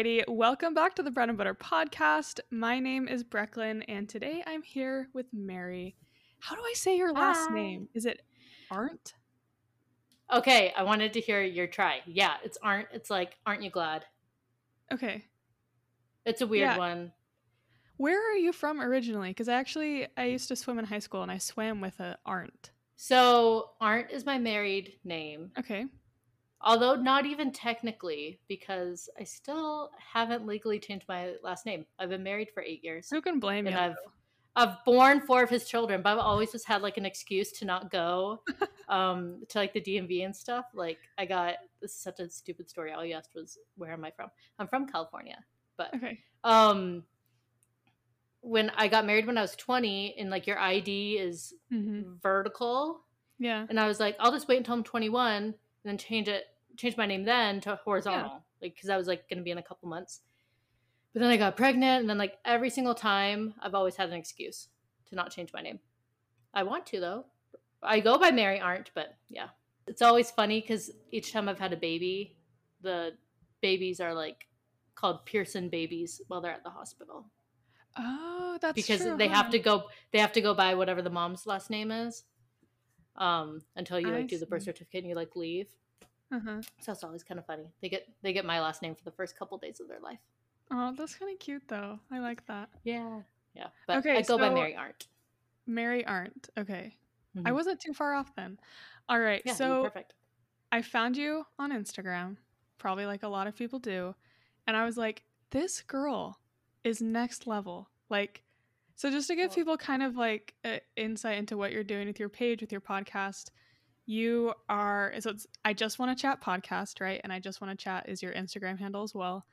Alrighty, welcome back to the Bread and Butter podcast. My name is Brecklin, and today I'm here with Mary. How do I say your last Hi. name? Is it Arndt? Okay, I wanted to hear your try. Yeah, it's aren't. It's like aren't you glad? Okay. It's a weird Yeah. one. Where are you from originally? Because I actually I used to swim in high school, and I swam with a Arndt. So Arndt is my married name, Okay. Although not even technically because I still haven't legally changed my last name. I've been married for eight years, Who can blame and you? I've I've born four of his children, but I've always just had like an excuse to not go um, to like the DMV and stuff. Like I got this is such a stupid story. All you asked was where am I from? I'm from California, but Okay. um when i got married when i was 20 and like your id is hmm vertical Yeah. and i was like i'll just wait until i'm 21 and then change it change my name then to horizontal like because i was like gonna be in a couple months. But then i got pregnant and then like every single time i've always had an excuse to not change my name. I want to though. I go by mary Arndt but yeah. It's always funny because each time i've had a baby the babies are like called pearson babies while they're at the hospital. Oh, that's because true, they have to go they have to go by whatever the mom's last name is um until you I like do the birth see. certificate and you like leave Uh-huh. so it's always kind of funny they get they get my last name for the first couple days of their life Oh, that's kind of cute though. I like that. yeah yeah but Okay, i go by so- mary Arndt Mary Arndt. Okay. I Mhm. wasn't too far off then. All right. yeah so perfect I found you on Instagram, probably like a lot of people do. And I was like, this girl is next level. Like, so just to give people kind of like insight into what you're doing with your page, with your podcast, you are, so it's I Just Want to Chat podcast, right? And I Just Want to Chat is your Instagram handle as well.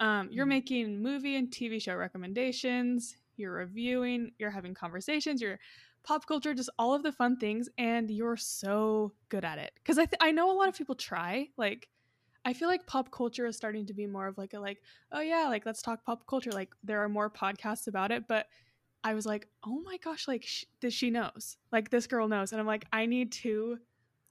Um, you're Mhm. making movie and TV show recommendations, you're reviewing, you're having conversations, you're pop culture, just all of the fun things, and you're so good at it. Because I th- I know a lot of people try. Like, I feel like pop culture is starting to be more of like a like, oh yeah, like let's talk pop culture. Like there are more podcasts about it, but I was like, oh my gosh, like sh- this she knows, like this girl knows, and I'm like, I need to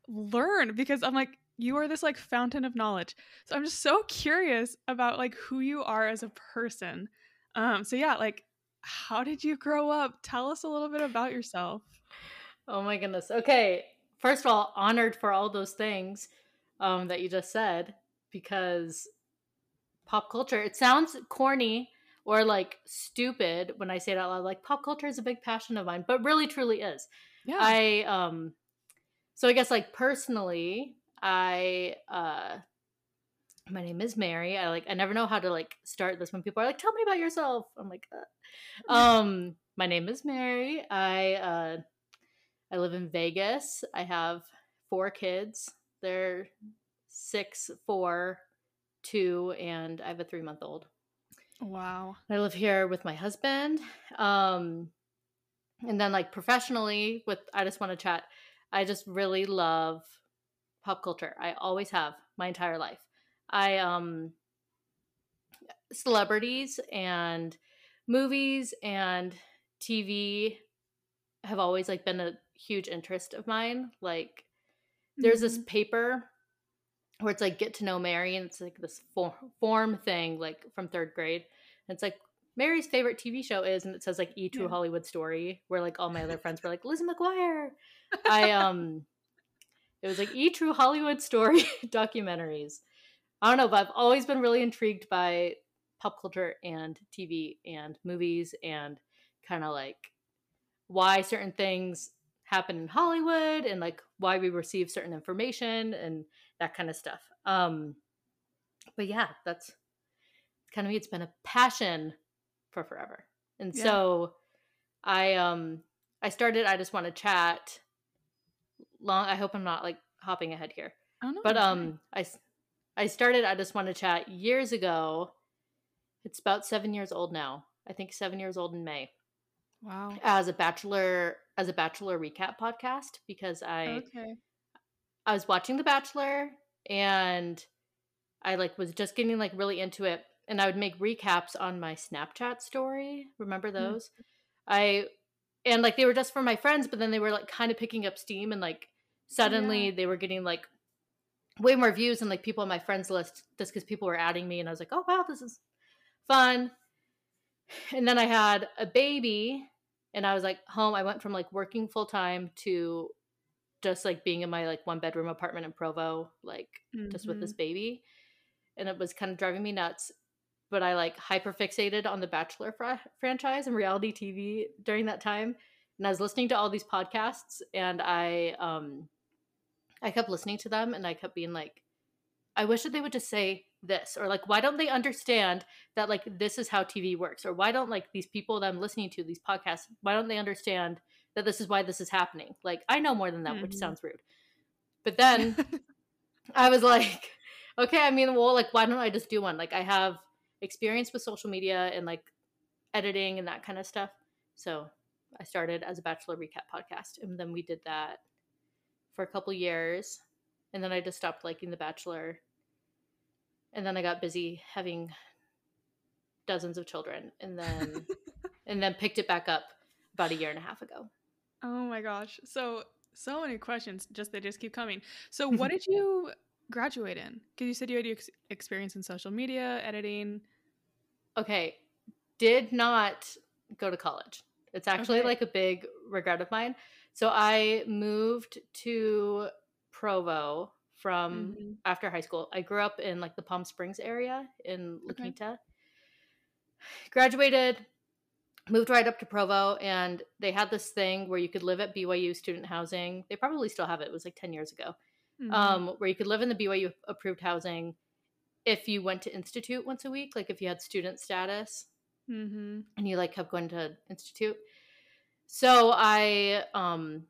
learn because I'm like, you are this like fountain of knowledge. So I'm just so curious about like who you are as a person. Um, so yeah, like how did you grow up? Tell us a little bit about yourself. oh my goodness okay first of all honored for all those things um that you just said because pop culture it sounds corny or like stupid when i say it out loud like pop culture is a big passion of mine but really truly is Yeah. I um so I guess like personally, I uh my name is Mary. I like I never know how to like start this when people are like, tell me about yourself. I'm like, uh. um, my name is Mary. I uh I live in Vegas. I have four kids. They're six, four, two, and I have a three month old. Wow. I live here with my husband. Um, and then like professionally, with I just want to chat. I just really love pop culture. I always have my entire life. I um celebrities and movies and TV have always like been a huge interest of mine. Like there's this Mhm. paper where it's like get to know Mary, and it's like this for- form thing, like from third grade. And it's like Mary's favorite TV show is, and it says like E True Yeah. Hollywood Story, where like all my other friends were like Lizzie McGuire. I um, it was like E True Hollywood Story documentaries. I don't know, but I've always been really intrigued by pop culture and TV and movies and kind of like why certain things happen in Hollywood and like why we receive certain information and that kind of stuff. Um but yeah, that's kind of me. It's been a passion for forever. And Yeah. so I um I started I just want to chat long I hope I'm not like hopping ahead here. Oh no. But um I I started I just want to chat years ago. It's about 7 years old now. I think 7 years old in May wow. as a bachelor as a bachelor recap podcast because I Okay. I was watching The Bachelor and I like was just getting like really into it and I would make recaps on my Snapchat story. Remember mm. those? I and like they were just for my friends, but then they were like kind of picking up steam and like suddenly they were getting like way more views and like people on my friends list just because people were adding me and I was like, oh wow, this is fun. And then I had a baby and I was like home. I went from like working full time to just like being in my like one bedroom apartment in Provo, like mm-hmm. just with this mm-hmm. baby. And it was kind of driving me nuts. But I like hyper fixated on the Bachelor fr- franchise and reality TV during that time. And I was listening to all these podcasts and I um I kept listening to them and I kept being like, I wish that they would just say this or like why don't they understand that like this is how TV works or why don't like these people that I'm listening to these podcasts why don't they understand that this is why this is happening like I know more than that mm-hmm. which sounds rude but then I was like okay I mean well like why don't I just do one like I have experience with social media and like editing and that kind of stuff so I started as a bachelor recap podcast and then we did that for a couple years and then I just stopped liking The Bachelor. And then I got busy having dozens of children and then and then picked it back up about a year and a half ago. Oh my gosh. So so many questions just they just keep coming. So what did you graduate in? Cuz you said you had ex- experience in social media, editing. Okay. Did not go to college. It's actually okay. like a big regret of mine. So I moved to Provo from mm-hmm. after high school. I grew up in like the Palm Springs area in La Quinta. Okay. Graduated, moved right up to Provo, and they had this thing where you could live at BYU student housing. They probably still have it. It was like 10 years ago. Mm-hmm. Um, where you could live in the BYU approved housing if you went to institute once a week, like if you had student status mm-hmm. and you like kept going to institute. So I um,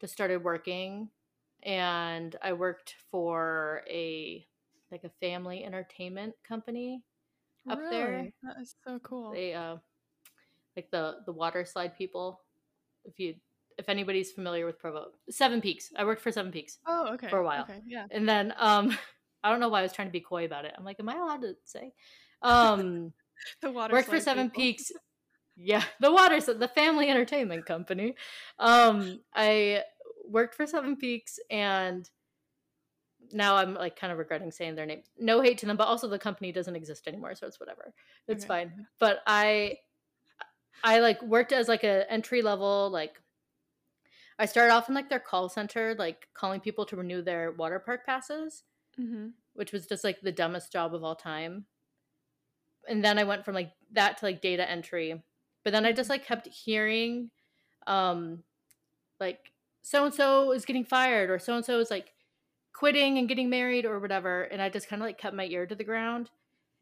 just started working and I worked for a like a family entertainment company up really? there. That is so cool. They uh like the the water slide people. If you if anybody's familiar with Provo, Seven Peaks. I worked for Seven Peaks. Oh, okay. For a while. Okay, yeah. And then um I don't know why I was trying to be coy about it. I'm like, am I allowed to say? Um the water worked for Seven people. Peaks. Yeah, the water the family entertainment company. Um I worked for Seven Peaks and now I'm like kind of regretting saying their name. No hate to them, but also the company doesn't exist anymore, so it's whatever. It's okay. fine. But I I like worked as like a entry level like I started off in like their call center, like calling people to renew their water park passes, mm-hmm. which was just like the dumbest job of all time. And then I went from like that to like data entry, but then I just like kept hearing, um, like so and so is getting fired or so and so is like quitting and getting married or whatever and i just kind of like kept my ear to the ground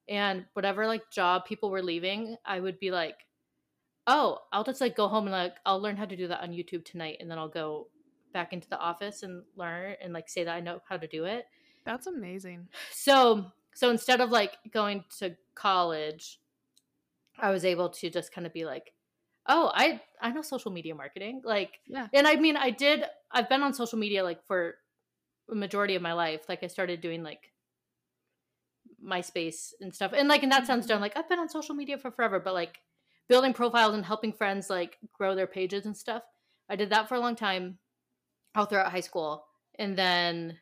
and whatever like job people were leaving i would be like oh i'll just like go home and like i'll learn how to do that on youtube tonight and then i'll go back into the office and learn and like say that i know how to do it. That's amazing. So so instead of like going to college i was able to just kind of be like oh i i know social media marketing like yeah. and i mean i did i've been on social media like for a majority of my life like i started doing like myspace and stuff and like and that sounds mm-hmm. like i've been on social media for forever but like building profiles and helping friends like grow their pages and stuff i did that for a long time all throughout high school and then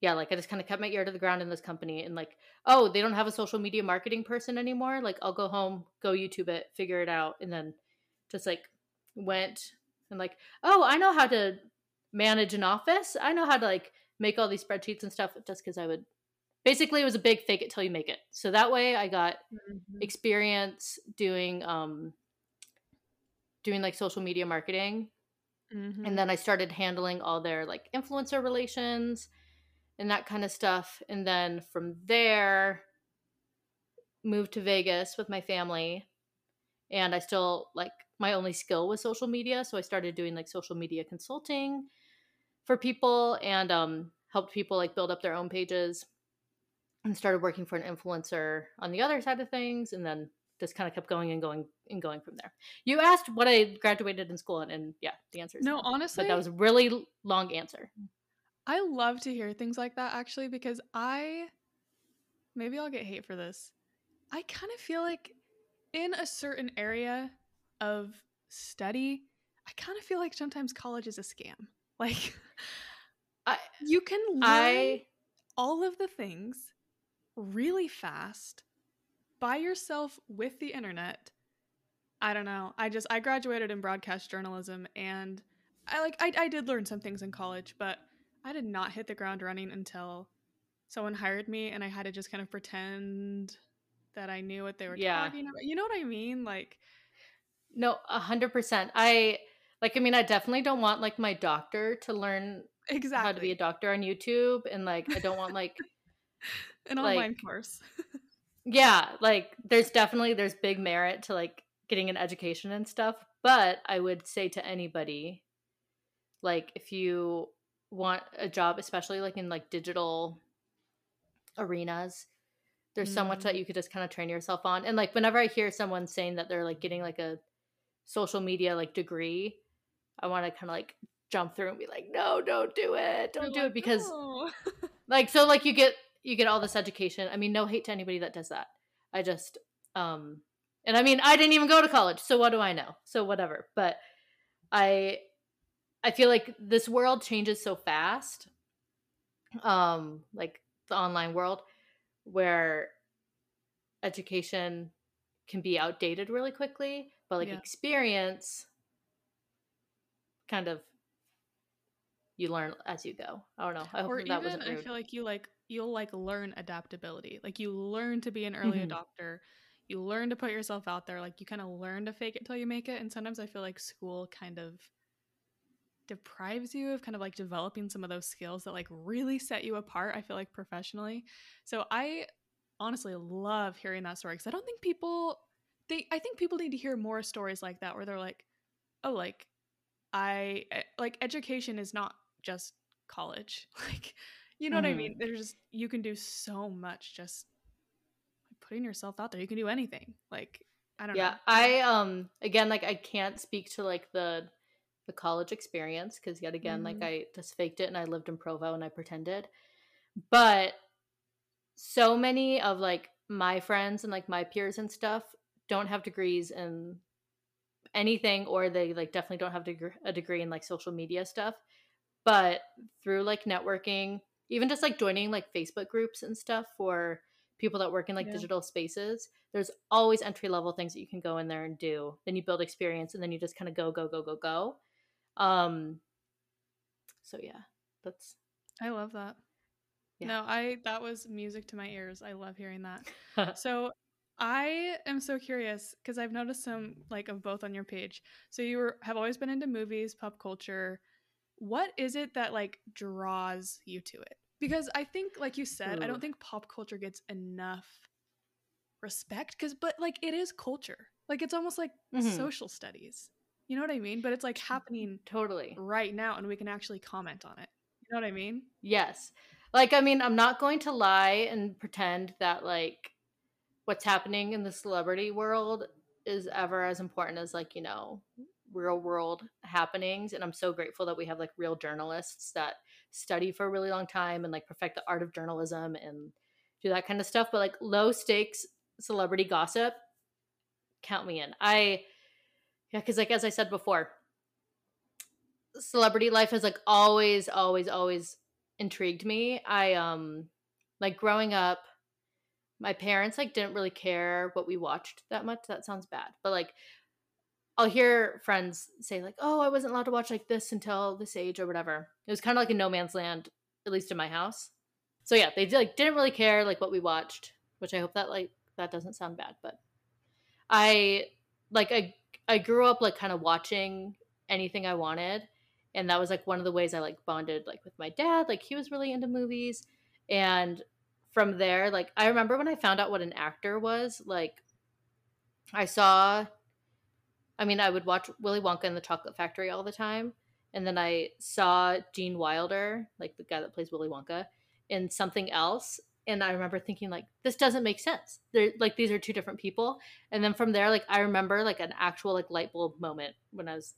yeah, like I just kind of kept my ear to the ground in this company and like, oh, they don't have a social media marketing person anymore. Like I'll go home, go YouTube it, figure it out, and then just like went and like, oh, I know how to manage an office. I know how to like make all these spreadsheets and stuff just because I would basically it was a big fake it till you make it. So that way I got mm-hmm. experience doing um doing like social media marketing. Mm-hmm. And then I started handling all their like influencer relations and that kind of stuff. And then from there, moved to Vegas with my family. And I still like my only skill was social media. So I started doing like social media consulting for people and um, helped people like build up their own pages and started working for an influencer on the other side of things. And then just kind of kept going and going and going from there. You asked what I graduated in school and, and yeah, the answer is no, honestly. But that was a really long answer. I love to hear things like that actually because I maybe I'll get hate for this. I kind of feel like in a certain area of study, I kind of feel like sometimes college is a scam. Like I you can learn I all of the things really fast by yourself with the internet. I don't know. I just I graduated in broadcast journalism and I like I I did learn some things in college, but I did not hit the ground running until someone hired me and I had to just kind of pretend that I knew what they were Yeah. talking about. You know what I mean? Like no, a hundred percent. I like. I mean, I definitely don't want like my doctor to learn exactly. how to be a doctor on YouTube, and like I don't want like an like- online course. yeah, like there's definitely there's big merit to like getting an education and stuff. But I would say to anybody, like if you want a job, especially like in like digital arenas, there's so much Mm. that you could just kind of train yourself on. And like whenever I hear someone saying that they're like getting like a social media like degree, I want to kind of like jump through and be like, no, don't do it, don't do like, it because "No." like so like you get you get all this education. I mean, no hate to anybody that does that. I just um and I mean, I didn't even go to college, so what do I know? So whatever. But I I feel like this world changes so fast. Um like the online world where education can be outdated really quickly, but like Yeah. experience kind of you learn as you go. I don't know. I hope or even wasn't I feel like you like you'll like learn adaptability. Like you learn to be an early Mhm. adopter. You learn to put yourself out there. Like you kind of learn to fake it till you make it. And sometimes I feel like school kind of deprives you of kind of like developing some of those skills that like really set you apart. I feel like professionally. So I honestly love hearing that story because I don't think people they I think people need to hear more stories like that where they're like, oh, like I like education is not just college. Like, you know what I Mhm. mean? There's just you can do so much just putting yourself out there. You can do anything. Like, I don't yeah know. i um again like i can't speak to like the the college experience because yet again like Mhm. i just faked it and i lived in provo and i pretended but so many of like my friends and like my peers and stuff don't have degrees in anything or they like definitely don't have deg- a degree in like social media stuff but through like networking even just like joining like facebook groups and stuff for people that work in like Yeah. digital spaces there's always entry level things that you can go in there and do then you build experience and then you just kind of go go go go go um so yeah that's I love that. Yeah. No, I that was music to my ears. I love hearing that. So I am so curious because I've noticed some like of both on your page. So you were, have always been into movies, pop culture. What is it that like draws you to it? Because I think, like you said, I don't think pop culture gets enough respect. Because, but like it is culture. Like it's almost like Mhm. social studies. You know what I mean? But it's like happening totally right now, and we can actually comment on it. You know what I mean? Yes. Like, I mean, I'm not going to lie and pretend that, like, what's happening in the celebrity world is ever as important as, like, you know, real world happenings. And I'm so grateful that we have, like, real journalists that study for a really long time and, like, perfect the art of journalism and do that kind of stuff. But, like, low stakes celebrity gossip, count me in. I, yeah, because, like, as I said before, celebrity life has like always always always intrigued me i um like growing up my parents like didn't really care what we watched that much that sounds bad but like i'll hear friends say like oh i wasn't allowed to watch like this until this age or whatever. It was kind of like a no man's land at least in my house. So yeah they like didn't really care like what we watched which i hope that like that doesn't sound bad but i like i i grew up like kind of watching anything i wanted and that was like one of the ways i like bonded like with my dad like he was really into movies and from there like i remember when i found out what an actor was like i saw i mean i would watch willy wonka and the chocolate factory all the time and then i saw gene wilder like the guy that plays willy wonka in something else and i remember thinking like this doesn't make sense. They're like these are two different people and then from there like i remember like an actual like light bulb moment when i was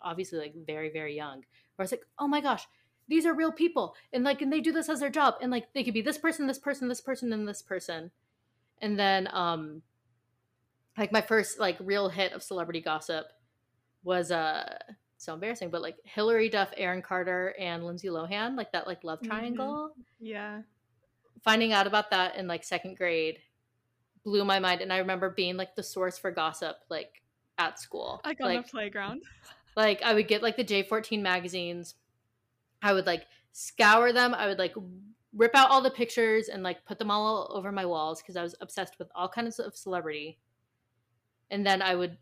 obviously like very very young where i was like oh my gosh these are real people and like and they do this as their job and like they could be this person this person this person and this person. And then um like my first like real hit of celebrity gossip was uh so embarrassing. But like Hilary Duff, Aaron Carter, and Lindsay Lohan, like that like love Mhm. triangle. Yeah. Finding out about that in like second grade blew my mind, and I remember being like the source for gossip like at school. Like on like the playground. like I would get like the J14 magazines. I would like scour them. I would like rip out all the pictures and like put them all over my walls because I was obsessed with all kinds of celebrity. And then I would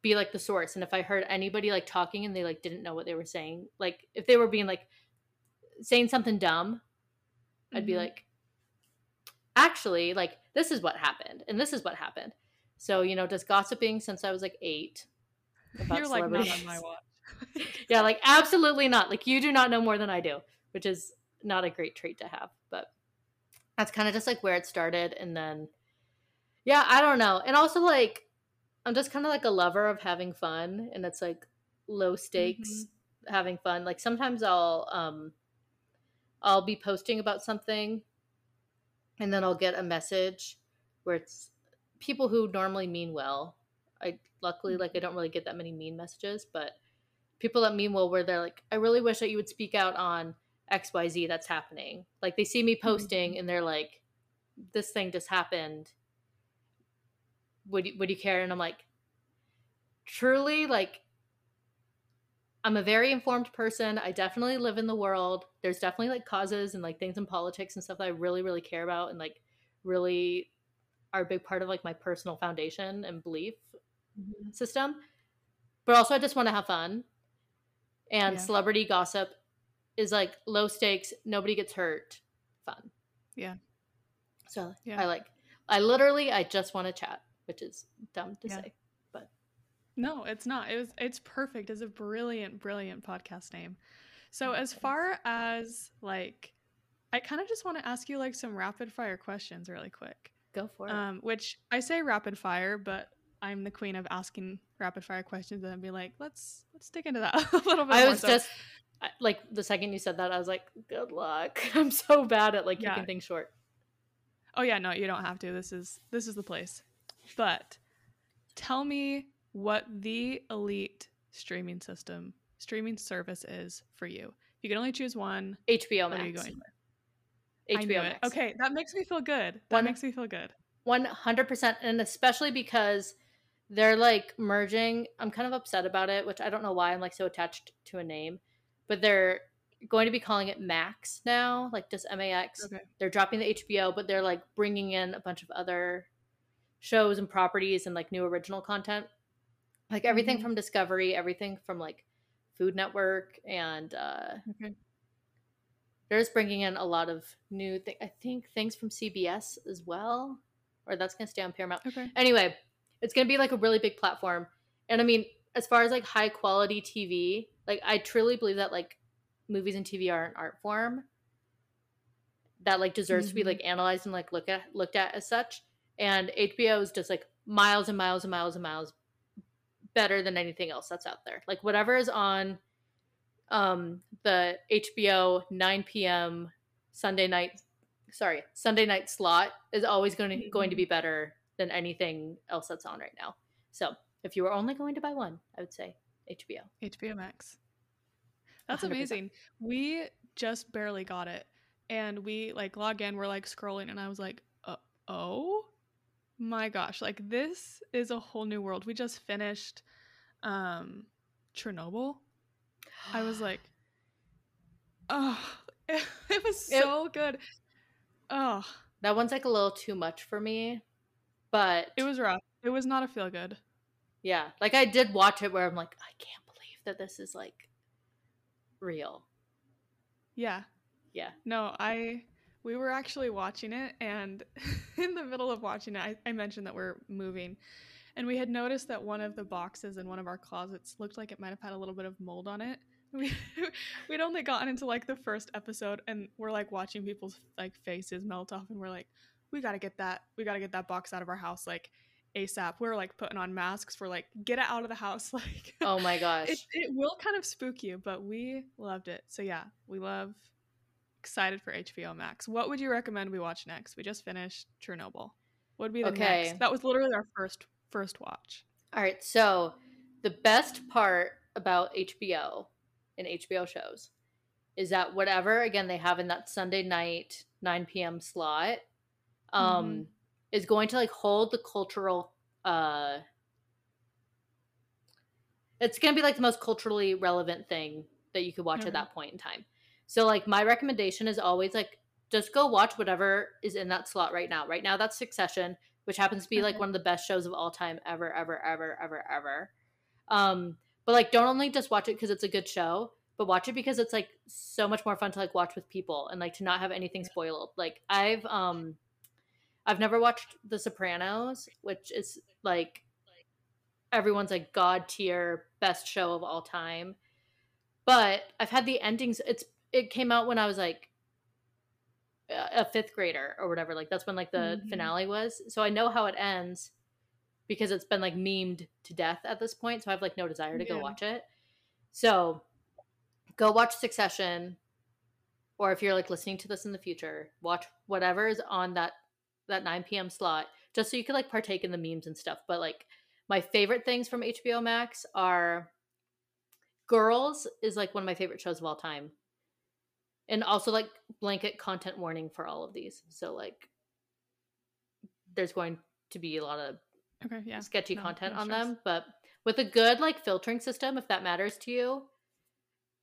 be like the source. And if I heard anybody like talking and they like didn't know what they were saying, like if they were being like saying something dumb, I'd be Mhm. like, actually, like this is what happened and this is what happened. So you know, just gossiping since I was like eight. about You're like not on my watch. yeah, like absolutely not. Like you do not know more than I do, which is not a great trait to have. But that's kind of just like where it started, and then yeah, I don't know. And also like I'm just kind of like a lover of having fun, and it's like low stakes mm-hmm. having fun. Like sometimes I'll um I'll be posting about something, and then I'll get a message where it's people who normally mean well. I luckily like I mm-hmm. don't really get that many mean messages, but people that mean well where they're like, I really wish that you would speak out on XYZ that's happening. Like they see me mm-hmm. posting and they're like, This thing just happened. Would you would you care? And I'm like, truly, like I'm a very informed person. I definitely live in the world. There's definitely like causes and like things in politics and stuff that I really, really care about and like really are a big part of like my personal foundation and belief Mhm. system. But also, I just want to have fun. And Yeah. celebrity gossip is like low stakes, nobody gets hurt, fun. Yeah. So Yeah. I like, I literally, I just want to chat, which is dumb to Yeah. say. But no, it's not. It was it's perfect. It's a brilliant, brilliant podcast name. So as far as like I kind of just want to ask you like some rapid fire questions really quick. Go for it. Um, which I say rapid fire, but I'm the queen of asking rapid fire questions and then be like, let's let's dig into that a little bit I more. was So- just like the second you said that, I was like, good luck. I'm so bad at like Yeah. keeping things short. Oh yeah, no, you don't have to. This is this is the place. But tell me what the elite streaming system, streaming service is for you. If you can only choose one, HBO what are you Max. going with? HBO. Max. Okay, that makes me feel good. That One- makes me feel good. 100% and especially because they're like merging i'm kind of upset about it which i don't know why i'm like so attached to a name but they're going to be calling it max now like just max Okay. they're dropping the hbo but they're like bringing in a bunch of other shows and properties and like new original content like everything Mhm. from discovery everything from like food network and uh Okay. they're just bringing in a lot of new th- i think things from cbs as well or that's going to stay on paramount Okay. anyway it's going to be like a really big platform and i mean as far as like high quality tv like i truly believe that like movies and tv are an art form that like deserves to be Mhm. like analyzed and like look at looked at as such and hbo is just like miles and miles and miles and miles better than anything else that's out there like whatever is on um the hbo 9 p.m sunday night sorry sunday night slot is always going to going to be better than anything else that's on right now so if you were only going to buy one i would say hbo HBO Max. That's 100%. amazing. We just barely got it. And we like log in, we're like scrolling, and I was like, uh, oh my gosh, like this is a whole new world. We just finished um Chernobyl. I was like, oh, it, was It- so good. Oh, that one's like a little too much for me but it was rough. It was not a feel good. yeah like i did watch it where i'm like i can't believe that this is like real Yeah. Yeah. No, I we were actually watching it and in the middle of watching it I, I mentioned that we're moving and we had noticed that one of the boxes in one of our closets looked like it might have had a little bit of mold on it. We we'd only gotten into like the first episode and we're like watching people's like faces melt off and we're like, we gotta get that we gotta get that box out of our house like ASAP. We're like putting on masks, we're like, get it out of the house. Like oh my gosh it, it will kind of spook you, but we loved it. So yeah, we love excited for HBO Max. What would you recommend we watch next? We just finished Chernobyl. What would be the Okay. next? That was literally our first first watch. All right. So the best part about HBO and HBO shows is that whatever again they have in that Sunday night 9 p.m. slot um Mhm. is going to like hold the cultural uh it's going to be like the most culturally relevant thing that you could watch Okay. at that point in time. So like my recommendation is always like just go watch whatever is in that slot right now. Right now that's Succession, which happens to be like one of the best shows of all time ever ever ever ever ever. Um but like don't only just watch it because it's a good show, but watch it because it's like so much more fun to like watch with people and like to not have anything spoiled. Like I've um I've never watched The Sopranos, which is like everyone's like god tier best show of all time. But I've had the endings. It's it came out when I was like a fifth grader or whatever. Like that's when like the Mhm. finale was. So I know how it ends because it's been like memed to death at this point. So I have like no desire to go watch it. So go watch Succession, or if you're like listening to this in the future, watch whatever is on that that 9 p.m. slot, just so you can like partake in the memes and stuff. But like my favorite things from HBO Max are Girls is like one of my favorite shows of all time. And also like blanket content warning for all of these. So like there's going to be a lot of Okay, yeah. sketchy No, content no on them, but with a good like filtering system, if that matters to you,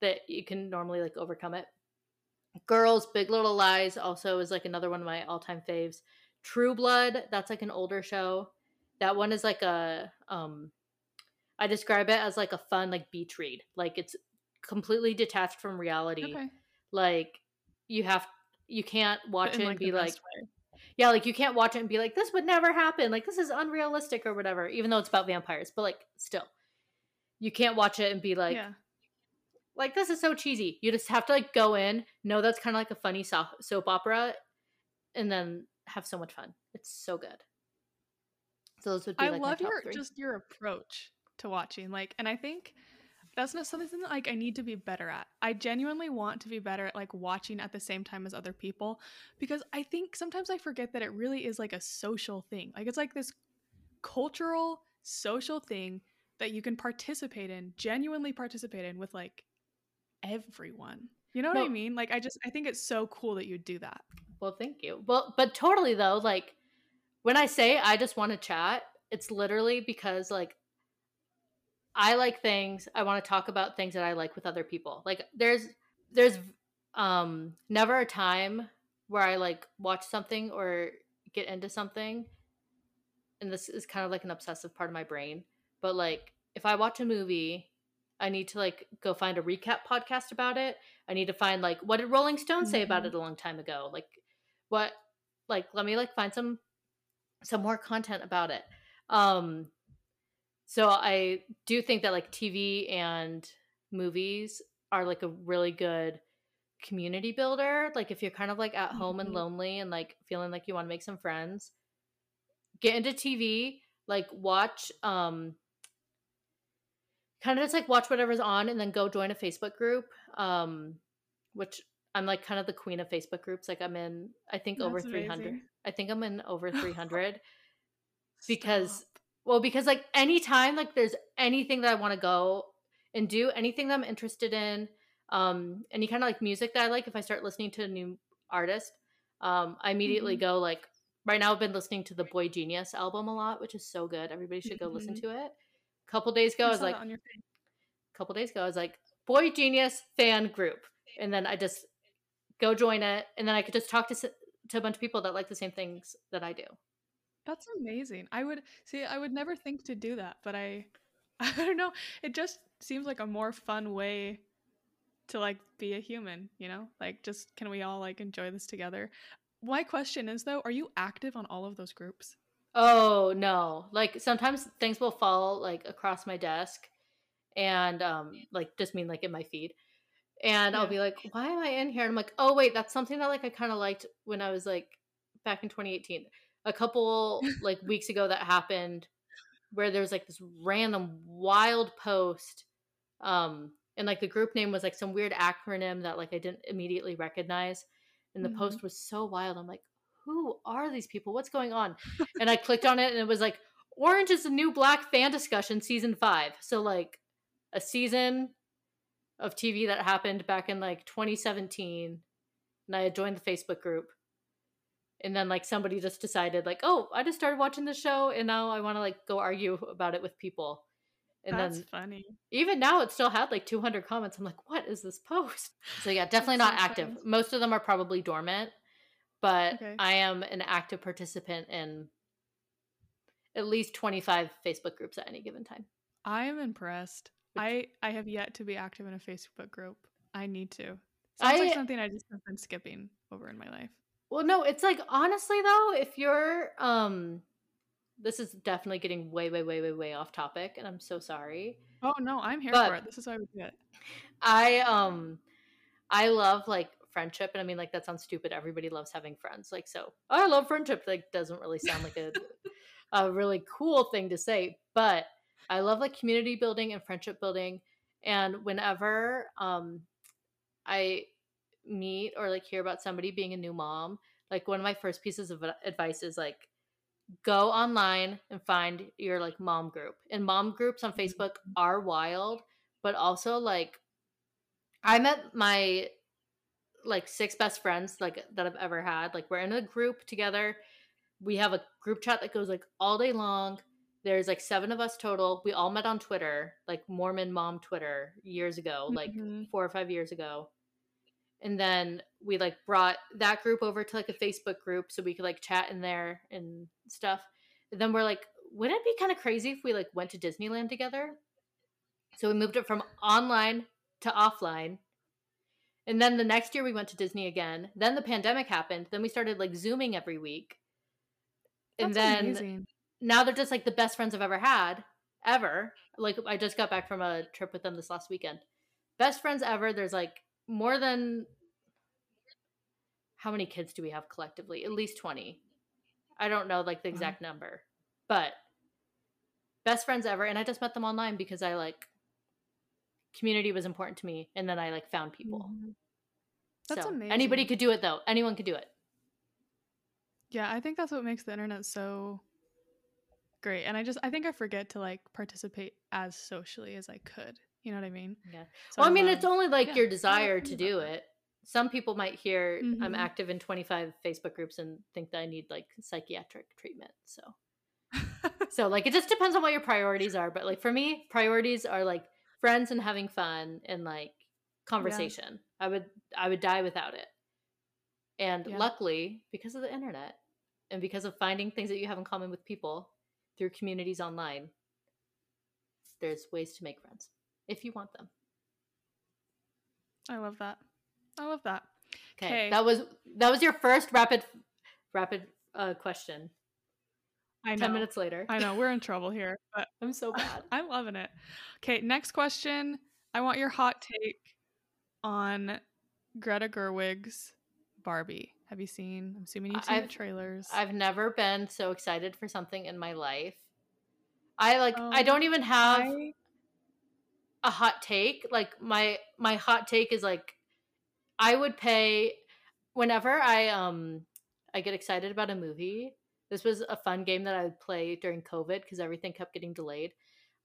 that you can normally like overcome it. Girls, Big Little Lies also is like another one of my all-time faves. True Blood, that's like an older show. That one is like a um I describe it as like a fun like beach read. Like it's completely detached from reality. Okay. Like you have you can't watch it and be like way. yeah, like you can't watch it and be like, this would never happen. Like this is unrealistic or whatever, even though it's about vampires. But like still. You can't watch it and be like, yeah. like this is so cheesy. You just have to like go in, know that's kind of like a funny soap, soap opera, and then have so much fun. It's so good. So those would be I like love your three. just your approach to watching. Like, and I think that's not something that like I need to be better at. I genuinely want to be better at like watching at the same time as other people because I think sometimes I forget that it really is like a social thing. Like it's like this cultural social thing that you can participate in, genuinely participate in with like everyone. You know what I mean? Like I just I think it's so cool that you do that. Well, thank you. Well, but totally though, like when I say I just want to chat, it's literally because like I like things, I want to talk about things that I like with other people. Like there's there's um never a time where I like watch something or get into something and this is kind of like an obsessive part of my brain, but like if I watch a movie, I need to like go find a recap podcast about it. I need to find like what did Rolling Stone say about Mhm. it a long time ago? Like what like let me like find some some more content about it. Um so I do think that like TV and movies are like a really good community builder. Like if you're kind of like at home and Mhm. lonely and like feeling like you want to make some friends, get into TV, like watch um kind of just like watch whatever's on and then go join a Facebook group. Um which I'm like kind of the queen of Facebook groups. Like I'm in I think over 300. amazing. I think I'm in over 300 because. Well because like anytime like there's anything that i want to go and do anything that i'm interested in um any kind of like music that i like if i start listening to a new artist um i immediately Mhm. go like right now i've been listening to the boygenius album a lot which is so good everybody should go listen Mhm. to it a couple days ago i, I was like on your face. a couple days ago i was like boygenius fan group and then i just go join it and then i could just talk to to a bunch of people that like the same things that i do That's amazing. I would see. I would never think to do that, but I, I don't know. It just seems like a more fun way to like be a human. You know, like just can we all like enjoy this together? My question is though, are you active on all of those groups? Oh no. Like sometimes things will fall like across my desk and um like just mean like in my feed. And I'll be like, why am I in here? And I'm like, oh wait, that's something that like I kind of liked when I was like back in 2018. A couple like weeks ago that happened where there was like this random wild post um and like the group name was like some weird acronym that like I didn't immediately recognize and the Mhm. post was so wild. I'm like, who are these people? What's going on? and I clicked on it and it was like Orange is the new Black fan discussion season 5. So like a season of TV that happened back in like 2017, and I had joined the Facebook group. And then like somebody just decided like, oh, I just started watching the show, and now I want to like go argue about it with people. And That's then funny. even now it still had like 200 comments. I'm like, what is this post? So yeah, definitely not so active. funny. Most of them are probably dormant, but Okay. I am an active participant in at least 25 Facebook groups at any given time. I am impressed. Which- I I have yet to be active in a Facebook group. I need to. Sounds I- like something I just have been skipping over in my life. Well, no, it's like honestly though, if you're um this is definitely getting way way way way way off topic and I'm so sorry. Oh no, I'm here But- for it. This is why we do it. I um I love like friendship and I mean like that sounds stupid. Everybody loves having friends. Like so I love friendship like doesn't really sound like a a really cool thing to say, but I love like community building and friendship building and whenever um I meet or like hear about somebody being a new mom, like one of my first pieces of advice is like go online and find your like mom group. And mom groups on Facebook are wild, but also like I met my like six best friends like that I've ever had. Like we're in a group together. We have a group chat that goes like all day long. There's like seven of us total. We all met on Twitter, like Mormon mom Twitter years ago, like Mhm. four or five years ago. And then we like brought that group over to like a Facebook group so we could like chat in there and stuff. And then we're like, wouldn't it be kind of crazy if we like went to Disneyland together? So we moved it from online to offline. And then the next year we went to Disney again. Then the pandemic happened. Then we started like zooming every week. And then amazing. now they're just like the best friends I've ever had, ever. Like I just got back from a trip with them this last weekend. Best friends ever. There's like more than how many kids do we have collectively? At least 20. I don't know like the Wow. exact number. But best friends ever and I just met them online because I like community was important to me and then I like found people. Mhm. That's so amazing. anybody could do it though. Anyone could do it. Yeah, I think that's what makes the internet so great. And I just I think I forget to like participate as socially as I could. You know what I mean? Yeah. So well, I mean, it's only like yeah, your desire to do it. Some people might hear I'm Mhm. active in 25 Facebook groups and think that I need like psychiatric treatment. So, so like it just depends on what your priorities are. But like for me, priorities are like friends and having fun and like conversation. I would I would die without it. And Yeah. luckily, because of the internet and because of finding things that you have in common with people through communities online, there's ways to make friends if you want them. I love that. I love that. Okay. that was that was your first rapid rapid uh, question. I know. Ten minutes later, I know we're in trouble here, but I'm so bad. I'm loving it. Okay, next question. I want your hot take on Greta Gerwig's Barbie. Have you seen? I'm assuming you've seen I've- the trailers. I've never been so excited for something in my life. I like I Um, don't even have I- a hot take. Like my my hot take is like I would pay whenever I um I get excited about a movie. This was a fun game that I would play during COVID because everything kept getting delayed.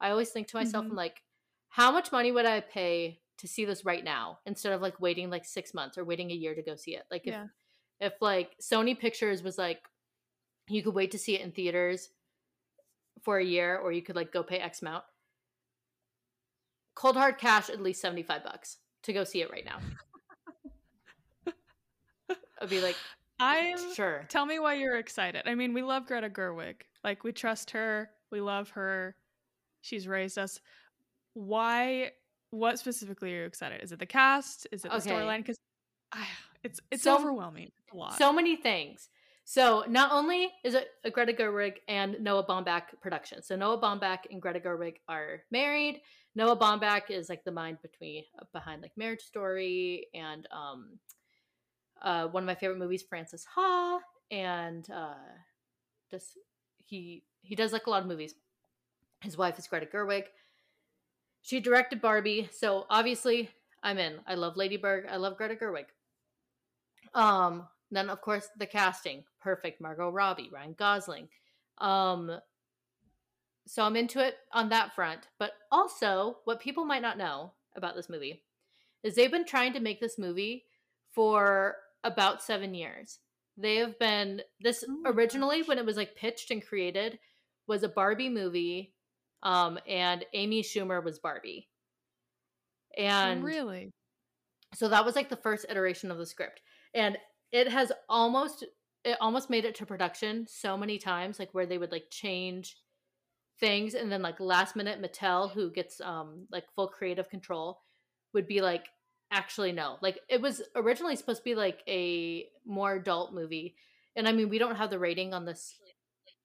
I always think to myself, Mhm. I'm like, how much money would I pay to see this right now instead of like waiting like six months or waiting a year to go see it? Like if Yeah. if like Sony Pictures was like you could wait to see it in theaters for a year or you could like go pay X amount. Cold hard cash at least 75 bucks to go see it right now. I'd be like, I'm sure. Tell me why you're excited. I mean, we love Greta Gerwig. Like we trust her. We love her. She's raised us. Why what specifically are you excited? Is it the cast? Is it the Okay. storyline? Because it's it's So- overwhelming. It's a lot. So many things. So not only is it a Greta Gerwig and Noah Baumbach production. So Noah Baumbach and Greta Gerwig are married. Noah Baumbach is like the mind between behind like Marriage Story and um uh one of my favorite movies, Frances Ha, and uh he he does like a lot of movies. His wife is Greta Gerwig. She directed Barbie, so obviously I'm in. I love Lady Bird. I love Greta Gerwig. Um, then of course the casting, perfect. Margot Robbie, Ryan Gosling. Um, so I'm into it on that front. But also, what people might not know about this movie is they've been trying to make this movie for about seven years. They have been this Oh originally gosh. when it was like pitched and created was a Barbie movie, um, and Amy Schumer was Barbie, and really? so that was like the first iteration of the script and it has almost it almost made it to production so many times like where they would like change things and then like last minute mattel who gets um like full creative control would be like actually no like it was originally supposed to be like a more adult movie and i mean we don't have the rating on this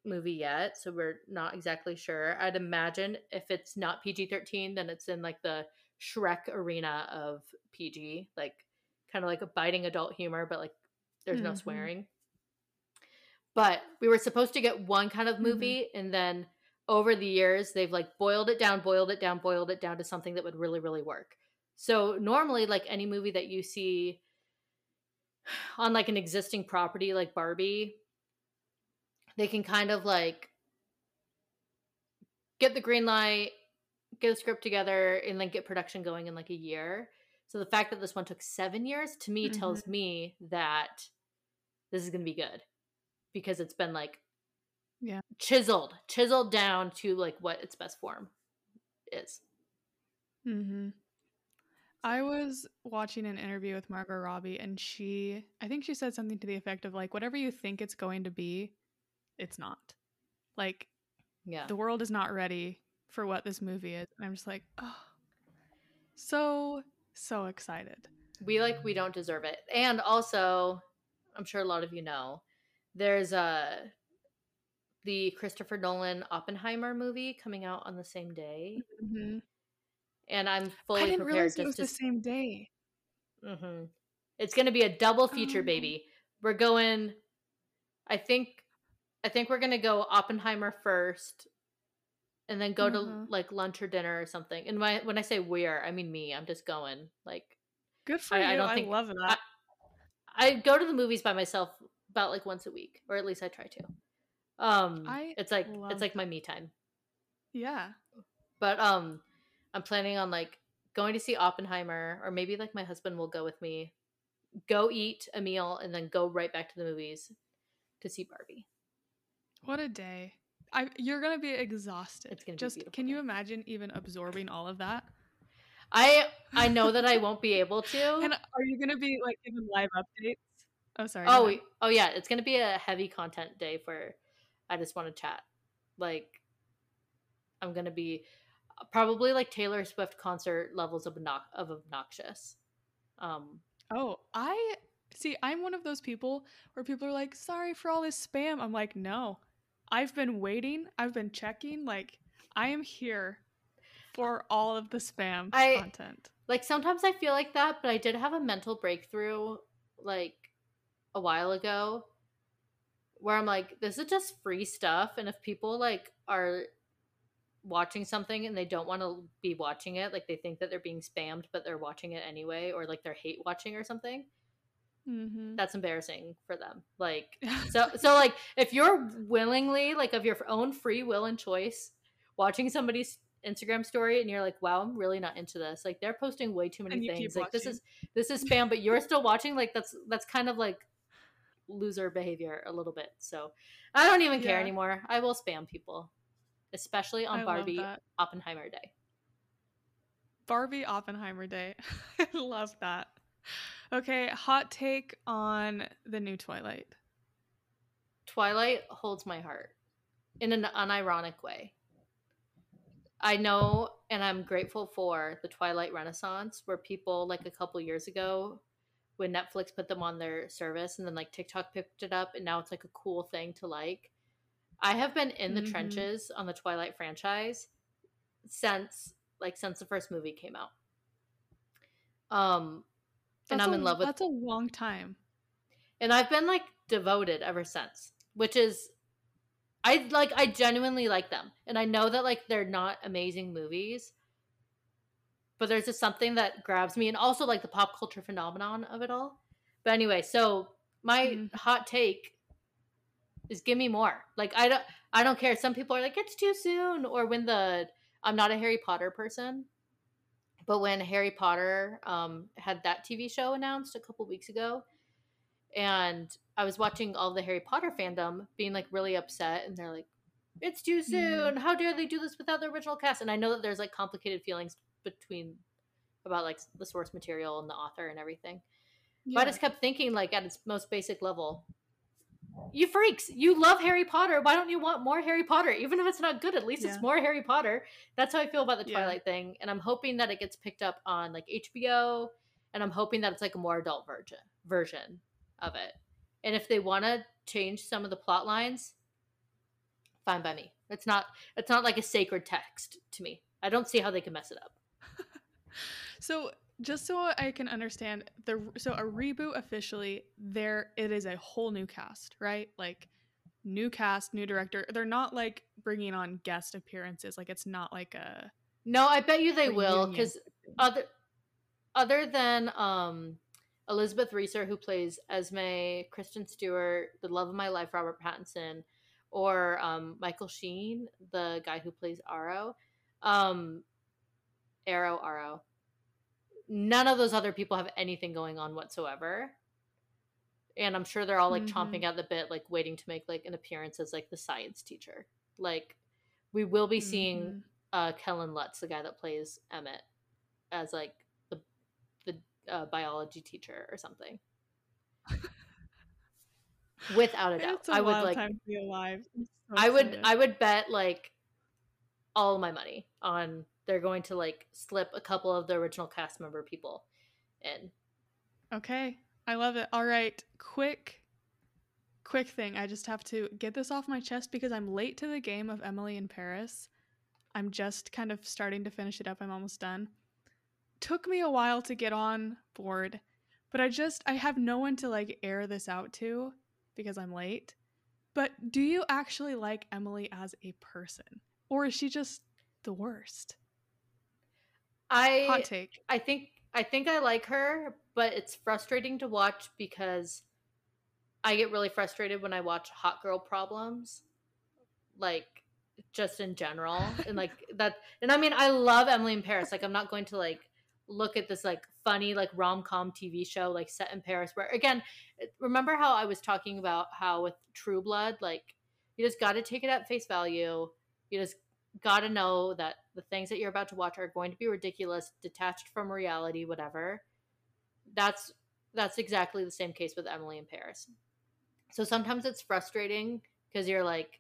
movie yet so we're not exactly sure i'd imagine if it's not pg-13 then it's in like the shrek arena of pg like kind of like a biting adult humor but like there's no Mhm. swearing but we were supposed to get one kind of Mhm. movie and then over the years they've like boiled it down boiled it down boiled it down to something that would really really work so normally like any movie that you see on like an existing property like barbie they can kind of like get the green light get a script together and then get production going in like a year so the fact that this one took seven years to me tells me that this is going to be good because it's been like Yeah. chiseled chiseled down to like what its best form is Mm-hmm. I was watching an interview with Margot Robbie, and she, I think she said something to the effect of like, whatever you think it's going to be, it's not. Like, yeah the world is not ready for what this movie is. And I'm just like, oh, so, so excited. we like we don't deserve it and also i'm sure a lot of you know there's a the christopher nolan oppenheimer movie coming out on the same day Mhm. And i'm I fully didn't prepared realize it was just the to same day. hmm it's going to be a double feature Oh. baby we're going i think i think we're going to go oppenheimer first and then go to Uh-huh. like lunch or dinner or something and my, when i say we're i mean me i'm just going like Good for I- you. I I, don't think- love that. I go to the movies by myself about like once a week, or at least I try to. Um, I it's like it's like my me time. yeah. But um, I'm planning on like going to see Oppenheimer, or maybe like my husband will go with me, go eat a meal, and then go right back to the movies to see Barbie. What a day. I, you're gonna be exhausted. It's gonna Just beautiful can you imagine even absorbing all of that? I I know that I won't be able to. And are you gonna be like giving live updates? Oh, sorry. oh ahead. oh yeah, it's gonna be a heavy content day for. I just want to chat. Like, I'm gonna be probably like Taylor Swift concert levels of obnox- of obnoxious. Um, Oh, I see. I'm one of those people where people are like, "Sorry for all this spam." I'm like, "No, I've been waiting. I've been checking. Like, I am here for all of the spam I- content." like sometimes I feel like that, but I did have a mental breakthrough like a while ago where I'm like, this is just free stuff, and if people like are watching something and they don't want to be watching it, like they think that they're being spammed, but they're watching it anyway, or like they're hate watching or something, Mm-hmm. that's embarrassing for them. Like so so like if you're willingly like of your own free will and choice watching somebody's instagram story and you're like wow i'm really not into this like they're posting way too many And you keep things like this is this is spam but you're still watching like that's that's kind of like loser behavior a little bit so i don't even care Yeah. anymore i will spam people especially on I barbie oppenheimer day Barbie Oppenheimer Day. I love that. Okay, hot take on the new Twilight. Twilight holds my heart in an unironic way. I know and I'm grateful for the Twilight Renaissance where people like a couple years ago when Netflix put them on their service and then like TikTok picked it up and now it's like a cool thing to like. I have been in the Mhm. trenches on the Twilight franchise since like since the first movie came out. Um and I'm a- in love with That's a long time. and I've been like devoted ever since, which is I like I genuinely like them. And I know that like they're not amazing movies, but there's just something that grabs me and also like the pop culture phenomenon of it all. But anyway, so my Mhm. hot take is give me more. Like I don't I don't care. Some people are like it's too soon or when the I'm not a Harry Potter person. But when Harry Potter um, had that TV show announced a couple weeks ago, and I was watching all the Harry Potter fandom being like really upset, and they're like, "It's too Mm-hmm. soon. How dare they do this without the original cast?" And I know that there's like complicated feelings between about like the source material and the author and everything. But I just kept thinking, like at its most basic level, you freaks, you love Harry Potter. Why don't you want more Harry Potter? Even if it's not good, at least Yeah. it's more Harry Potter. That's how I feel about the Yeah. Twilight thing, and I'm hoping that it gets picked up on like HBO, and I'm hoping that it's like a more adult version version of it. And if they want to change some of the plot lines, fine by me. It's not it's not like a sacred text to me. I don't see how they can mess it up. So just so I can understand the so a reboot officially there it is a whole new cast, right? Like new cast, new director. They're not like bringing on guest appearances. Like it's not like a No, I bet you they will because other other than um Elizabeth Reaser who plays Esme, Kristen Stewart, the love of my life Robert Pattinson, or um Michael Sheen, the guy who plays Aro, um Aro Aro. None of those other people have anything going on whatsoever. And I'm sure they're all like Mhm. chomping at the bit, like waiting to make like an appearance as like the science teacher. Like we will be seeing Mhm. uh Kellen Lutz, the guy that plays Emmett, as like the the uh, biology teacher or something. Without a doubt, a I would like. time to be alive. So I would. I would bet like all my money on they're going to like slip a couple of the original cast member people in. Okay. I love it. All right. Quick quick thing. I just have to get this off my chest because I'm late to the game of Emily in Paris. I'm just kind of starting to finish it up. I'm almost done. Took me a while to get on board, but I just I have no one to like air this out to because I'm late. But do you actually like Emily as a person? Or is she just the worst? I Hot take. I think I think I like her, but it's frustrating to watch because I get really frustrated when I watch hot girl problems. Like just in general. And like that and I mean I love Emily in Paris. Like I'm not going to like look at this like funny like rom-com TV show like set in Paris where again remember how I was talking about how with True Blood like you just got to take it at face value. You just got to know that the things that you're about to watch are going to be ridiculous, detached from reality, whatever. That's that's exactly the same case with Emily in Paris. So sometimes it's frustrating because you're like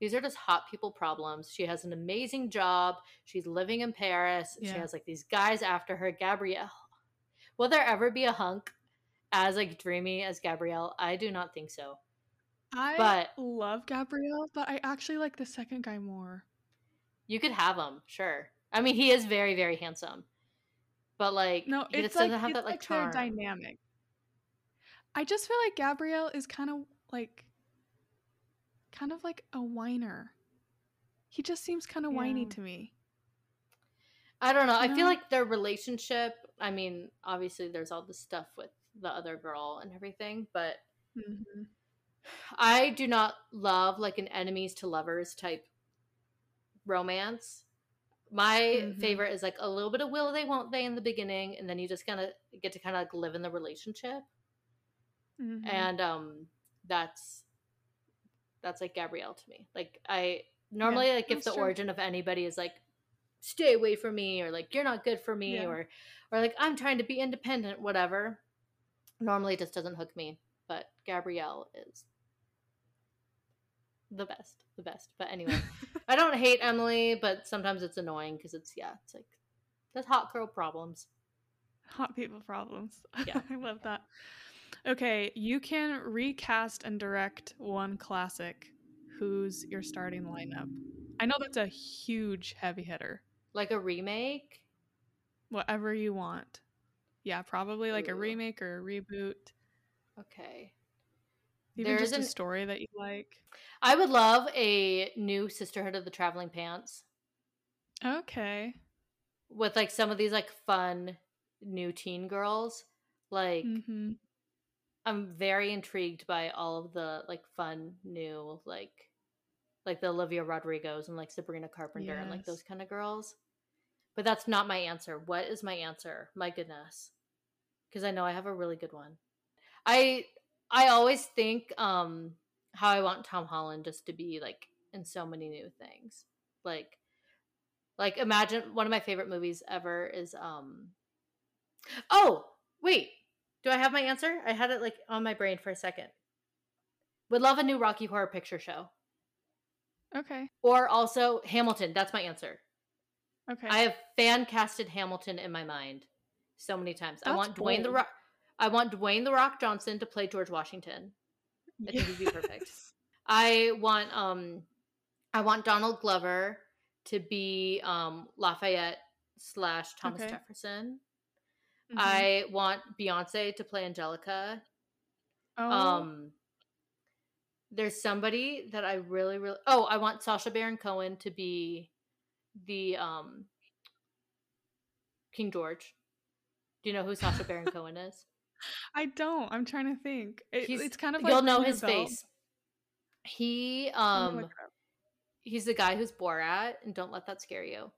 these are just hot people problems. She has an amazing job. She's living in Paris. She has like these guys after her. Gabrielle. Will there ever be a hunk as like dreamy as Gabrielle? I do not think so. I But- love Gabrielle, but I actually like the second guy more. You could have him, sure. I mean, he is very, very handsome, but like, No, it doesn't like, have that like, like charm. dynamic. I just feel like Gabrielle is kind of like, kind of like a whiner. He just seems kind of whiny to me. I don't know. I No. feel like their relationship. I mean, obviously, there's all this stuff with the other girl and everything, but Mhm. I do not love like an enemies to lovers type romance. My Mhm. favorite is like a little bit of will they, won't they in the beginning, and then you just kind of get to kind of like live in the relationship. Mhm. and um that's that's like gabrielle to me like i normally like if the true. origin of anybody is like stay away from me or like you're not good for me Yeah. or or like i'm trying to be independent whatever normally it just doesn't hook me but gabrielle is the best the best but anyway i don't hate emily but sometimes it's annoying because it's yeah it's like that's hot girl problems Hot people problems. Yeah. I love that. Okay, you can recast and direct one classic. Who's your starting lineup? I know that's a huge heavy hitter. like a remake Whatever you want. Yeah, probably like a remake or a reboot. okay Even There's just a story that you like. I would love a new Sisterhood of the Traveling Pants Okay. with like some of these like fun new teen girls. Like hmm I'm very intrigued by all of the like fun new like like the Olivia Rodrigos and like Sabrina Carpenter and like those kind of girls. But that's not my answer. What is my answer? My goodness. Cuz I know I have a really good one. I I always think um how I want Tom Holland just to be like in so many new things. Like like imagine one of my favorite movies ever is um Oh, wait. Do I have my answer? I had it like on my brain for a second. Would love a new Rocky Horror Picture Show. Okay. Or also Hamilton. That's my answer. Okay. I have fan casted Hamilton in my mind so many times. I That's want Dwayne the. Rock I want Dwayne the Rock Johnson to play George Washington. I think he'd be perfect. I want um I want Donald Glover to be um Lafayette slash Thomas Okay. Jefferson. Mhm. I want Beyonce to play Angelica. oh, Um there's somebody that I really really Oh, I want Sacha Baron Cohen to be the um King George. Do you know who Sacha Baron Cohen is? I don't. I'm trying to think. It, it's kind of like You'll know his face. He um it up. he's the guy who's Borat and don't let that scare you.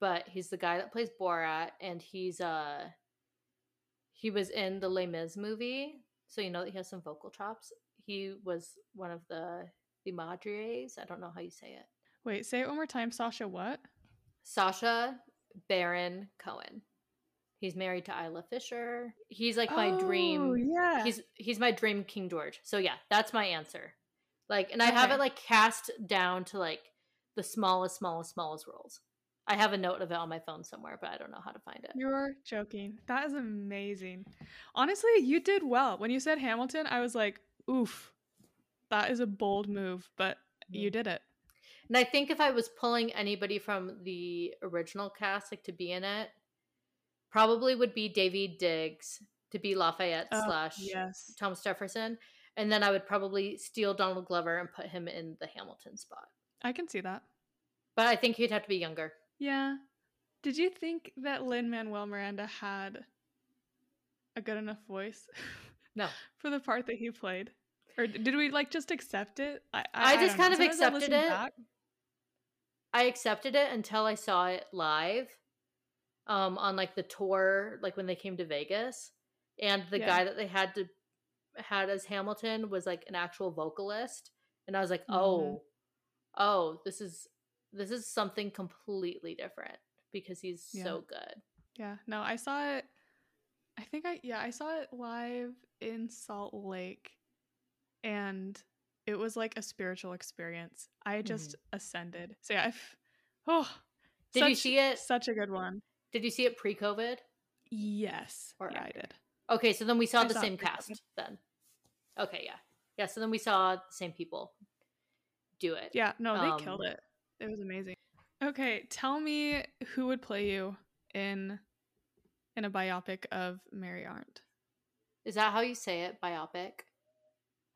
But he's the guy that plays Borat and he's uh he was in the Les Mis movie, so you know that he has some vocal chops. He was one of the the Madres. I don't know how you say it. Wait, say it one more time, Sasha. What? Sacha Baron Cohen. He's married to Isla Fisher. He's like my Oh, dream. Yeah. He's he's my dream King George. So yeah, that's my answer. Like, and I have it like cast down to like the smallest, smallest, smallest roles. I have a note of it on my phone somewhere, but I don't know how to find it. You're joking. That is amazing. Honestly, you did well. When you said Hamilton, I was like, oof, that is a bold move, but you mm-hmm. did it. And I think if I was pulling anybody from the original cast, like to be in it, probably would be Daveed Diggs to be Lafayette Oh, slash yes. Thomas Jefferson. And then I would probably steal Donald Glover and put him in the Hamilton spot. I can see that. But I think he'd have to be younger. Yeah. Did you think that Lin Manuel Miranda had a good enough voice No. for the part that he played? Or did we like just accept it? I, I don't just know. kind of Sometimes accepted it. back- I accepted it until I saw it live um on like the tour like when they came to Vegas and the Yeah. guy that they had to had as Hamilton was like an actual vocalist and I was like Mhm. oh oh this is this is something completely different because he's Yeah. so good. Yeah, no, I saw it. I think I yeah I saw it live in Salt Lake, and it was like a spiritual experience. I just ascended. So yeah, I've, oh, Mm-hmm. Did you see it? Such a good one. Did you see it pre-COVID? Yes, Or yeah, I did. Okay, so then we saw I the saw same pre-COVID. cast then. Okay, yeah. Yeah, so then we saw the same people do it. Yeah, no, they killed Um, it. It was amazing. Okay, tell me who would play you in in a biopic of Mary Arndt. Is that how you say it? Biopic?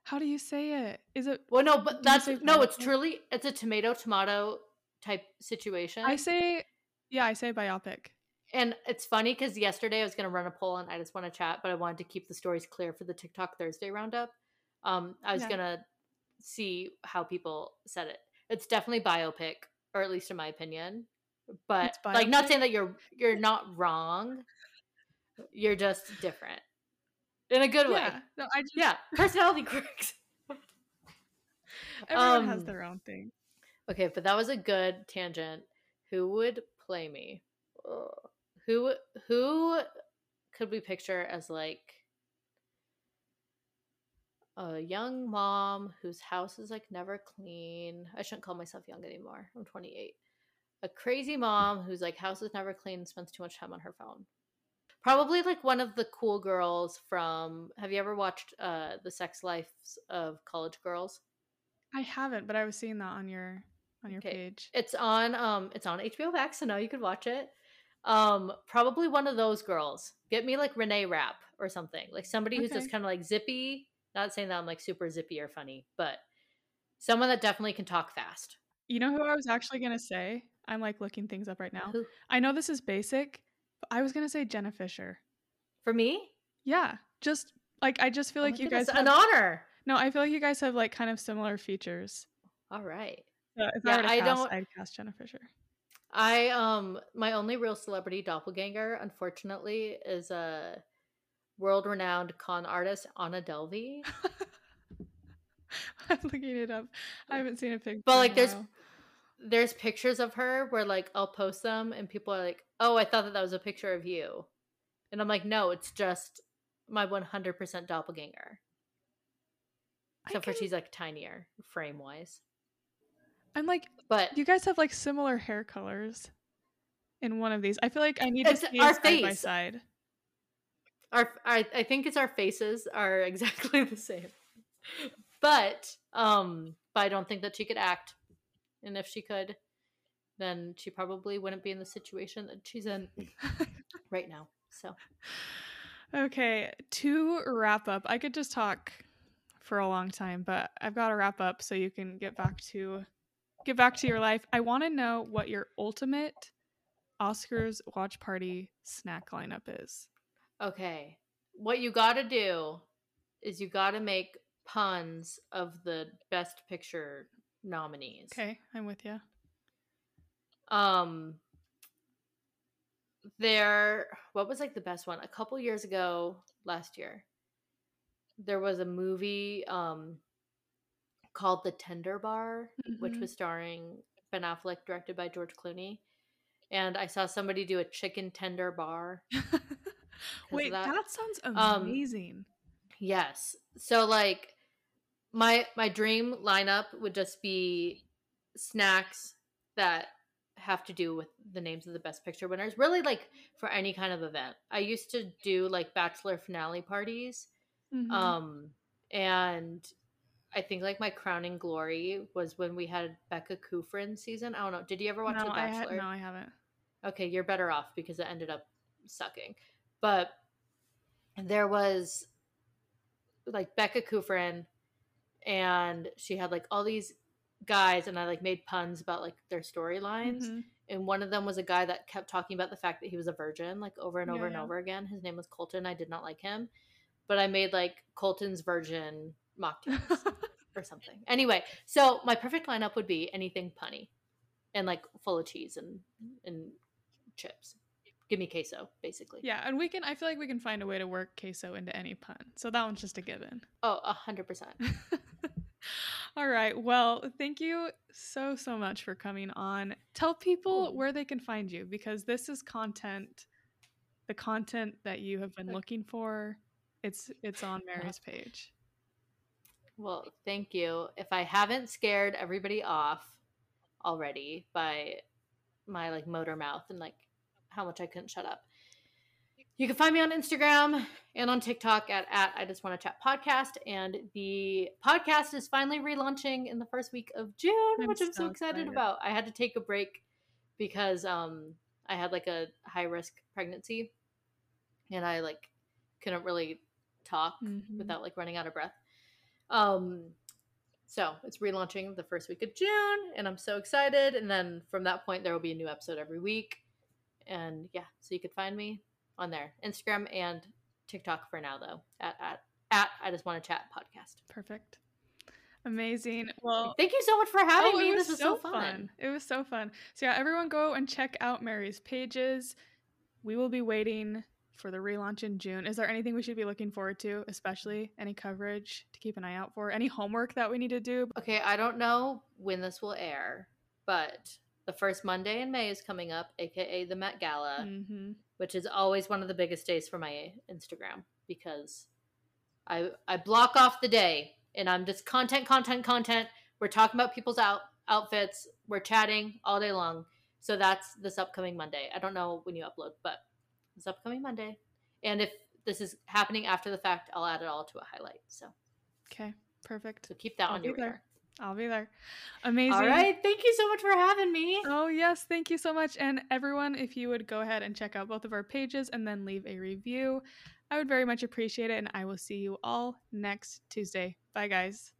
How do you say it? Is it? Well, no, but that's no. It's truly it's a tomato tomato type situation. I say, yeah, I say biopic. And it's funny because yesterday I was going to run a poll and I just want to chat, but I wanted to keep the stories clear for the TikTok Thursday roundup. Um, I was Yeah. gonna see how people said it. It's definitely biopic, or at least in my opinion. But like, not saying that you're you're not wrong. You're just different in a good way. Yeah, no, I just, Yeah, personality quirks. everyone has Um, their own thing. Okay, but that was a good tangent. Who would play me? Ugh. Who who could we picture as like a young mom whose house is like never clean? I shouldn't call myself young anymore. I'm 28. A crazy mom whose like house is never clean and spends too much time on her phone. Probably like one of the cool girls from Have you ever watched uh The Sex Lives of College Girls? I haven't, but I was seeing that on your on your Okay. page. It's on um it's on HBO Max, so now you could watch it. Um probably one of those girls. Get me like Renee Rapp or something. Like somebody who's just kind of like zippy. Not saying that I'm like super zippy or funny, but someone that definitely can talk fast. You know who I was actually gonna say? I'm like looking things up right now. Who? I know this is basic, but I was gonna say Jenna Fischer. For me? Yeah, just Like I just feel Oh like you guys goodness, an honor. No, I feel like you guys have like kind of similar features. All right. So if Yeah, I were to I cast, don't- I'd cast Jenna Fischer. I um my only real celebrity doppelganger, unfortunately, is a world-renowned con artist, Anna Delvey. I'm looking it up. I haven't seen a picture. But, like, there's- There's pictures of her where like I'll post them and people are like, "Oh, I thought that that was a picture of you," and I'm like, "No, it's just my 100% doppelganger." Except for she's like tinier frame-wise. I'm like, But you guys have like similar hair colors in one of these. I feel like I need to see our side by side. our I, I think it's our faces are exactly the same but um but i don't think that she could act and if she could then she probably wouldn't be in the situation that she's in right now so Okay, to wrap up, I could just talk for a long time, but I've got to wrap up so you can get back to get back to your life. I want to know what your ultimate Oscars watch party snack lineup is. okay what you gotta do is you gotta make puns of the best picture nominees Okay, I'm with you. um there what was like the best one a couple years ago last year there was a movie um called the tender bar which Mhm. was starring ben affleck directed by george clooney and i saw somebody do a chicken tender bar Wait, that. that. sounds Um, amazing. Yes. So like my my dream lineup would just be snacks that have to do with the names of the best picture winners. Really like for any kind of event. I used to do like bachelor finale parties. Mhm. Um and I think like my crowning glory was when we had Becca Kufrin season. I don't know. Did you ever watch no, The I ha- Bachelor? no, I haven't. okay, you're better off because it ended up sucking. But there was like Becca Kufrin, and she had like all these guys, and I like made puns about like their storylines. Mhm. And one of them was a guy that kept talking about the fact that he was a virgin, like over and Yeah, over and yeah. over again. His name was Colton. I did not like him, but I made like Colton's virgin mocktails or something. Anyway, so my perfect lineup would be anything punny and like full of cheese and and chips. Give me queso, basically. yeah, and we can. I feel like we can find a way to work queso into any pun. So that one's just a given. Oh, a hundred percent. All right. Well, thank you so so much for coming on. Tell people where they can find you because this is content, the content that you have been looking for. It's it's on Mary's page. Well, thank you. If I haven't scared everybody off already by my like motor mouth and like how much I couldn't shut up. You can find me on Instagram and on TikTok at, at I just want to chat podcast. And the podcast is finally relaunching in the first week of June, I'm which I'm so, so excited, excited. about. I had to take a break because um I had like a high risk pregnancy and I like couldn't really talk Mhm. without like running out of breath. Um, so it's relaunching the first week of June, and I'm so excited. And then from that point, there will be a new episode every week. And yeah, so you could find me on there, Instagram and TikTok for now, though. At at at I just want to chat podcast. Perfect. Amazing. Well, Thank you so much for having oh, me. it this was so fun. It was so fun. So yeah, everyone go and check out Mary's pages. We will be waiting for the relaunch in June. Is there anything we should be looking forward to, especially any coverage to keep an eye out for? Any homework that we need to do? Okay, I don't know when this will air, but the first Monday in May is coming up, aka the Met Gala. hmm which is always one of the biggest days for my Instagram because I I block off the day and I'm just content, content, content. We're talking about people's out outfits. We're chatting all day long. So that's this upcoming Monday. I don't know when you upload, but this upcoming Monday. And if this is happening after the fact, I'll add it all to a highlight. So Okay, perfect. so keep that I'll on your there. radar. I'll be there. Amazing. All right. Thank you so much for having me. Oh, yes. Thank you so much. And everyone, if you would go ahead and check out both of our pages and then leave a review, I would very much appreciate it. And I will see you all next Tuesday. Bye, guys.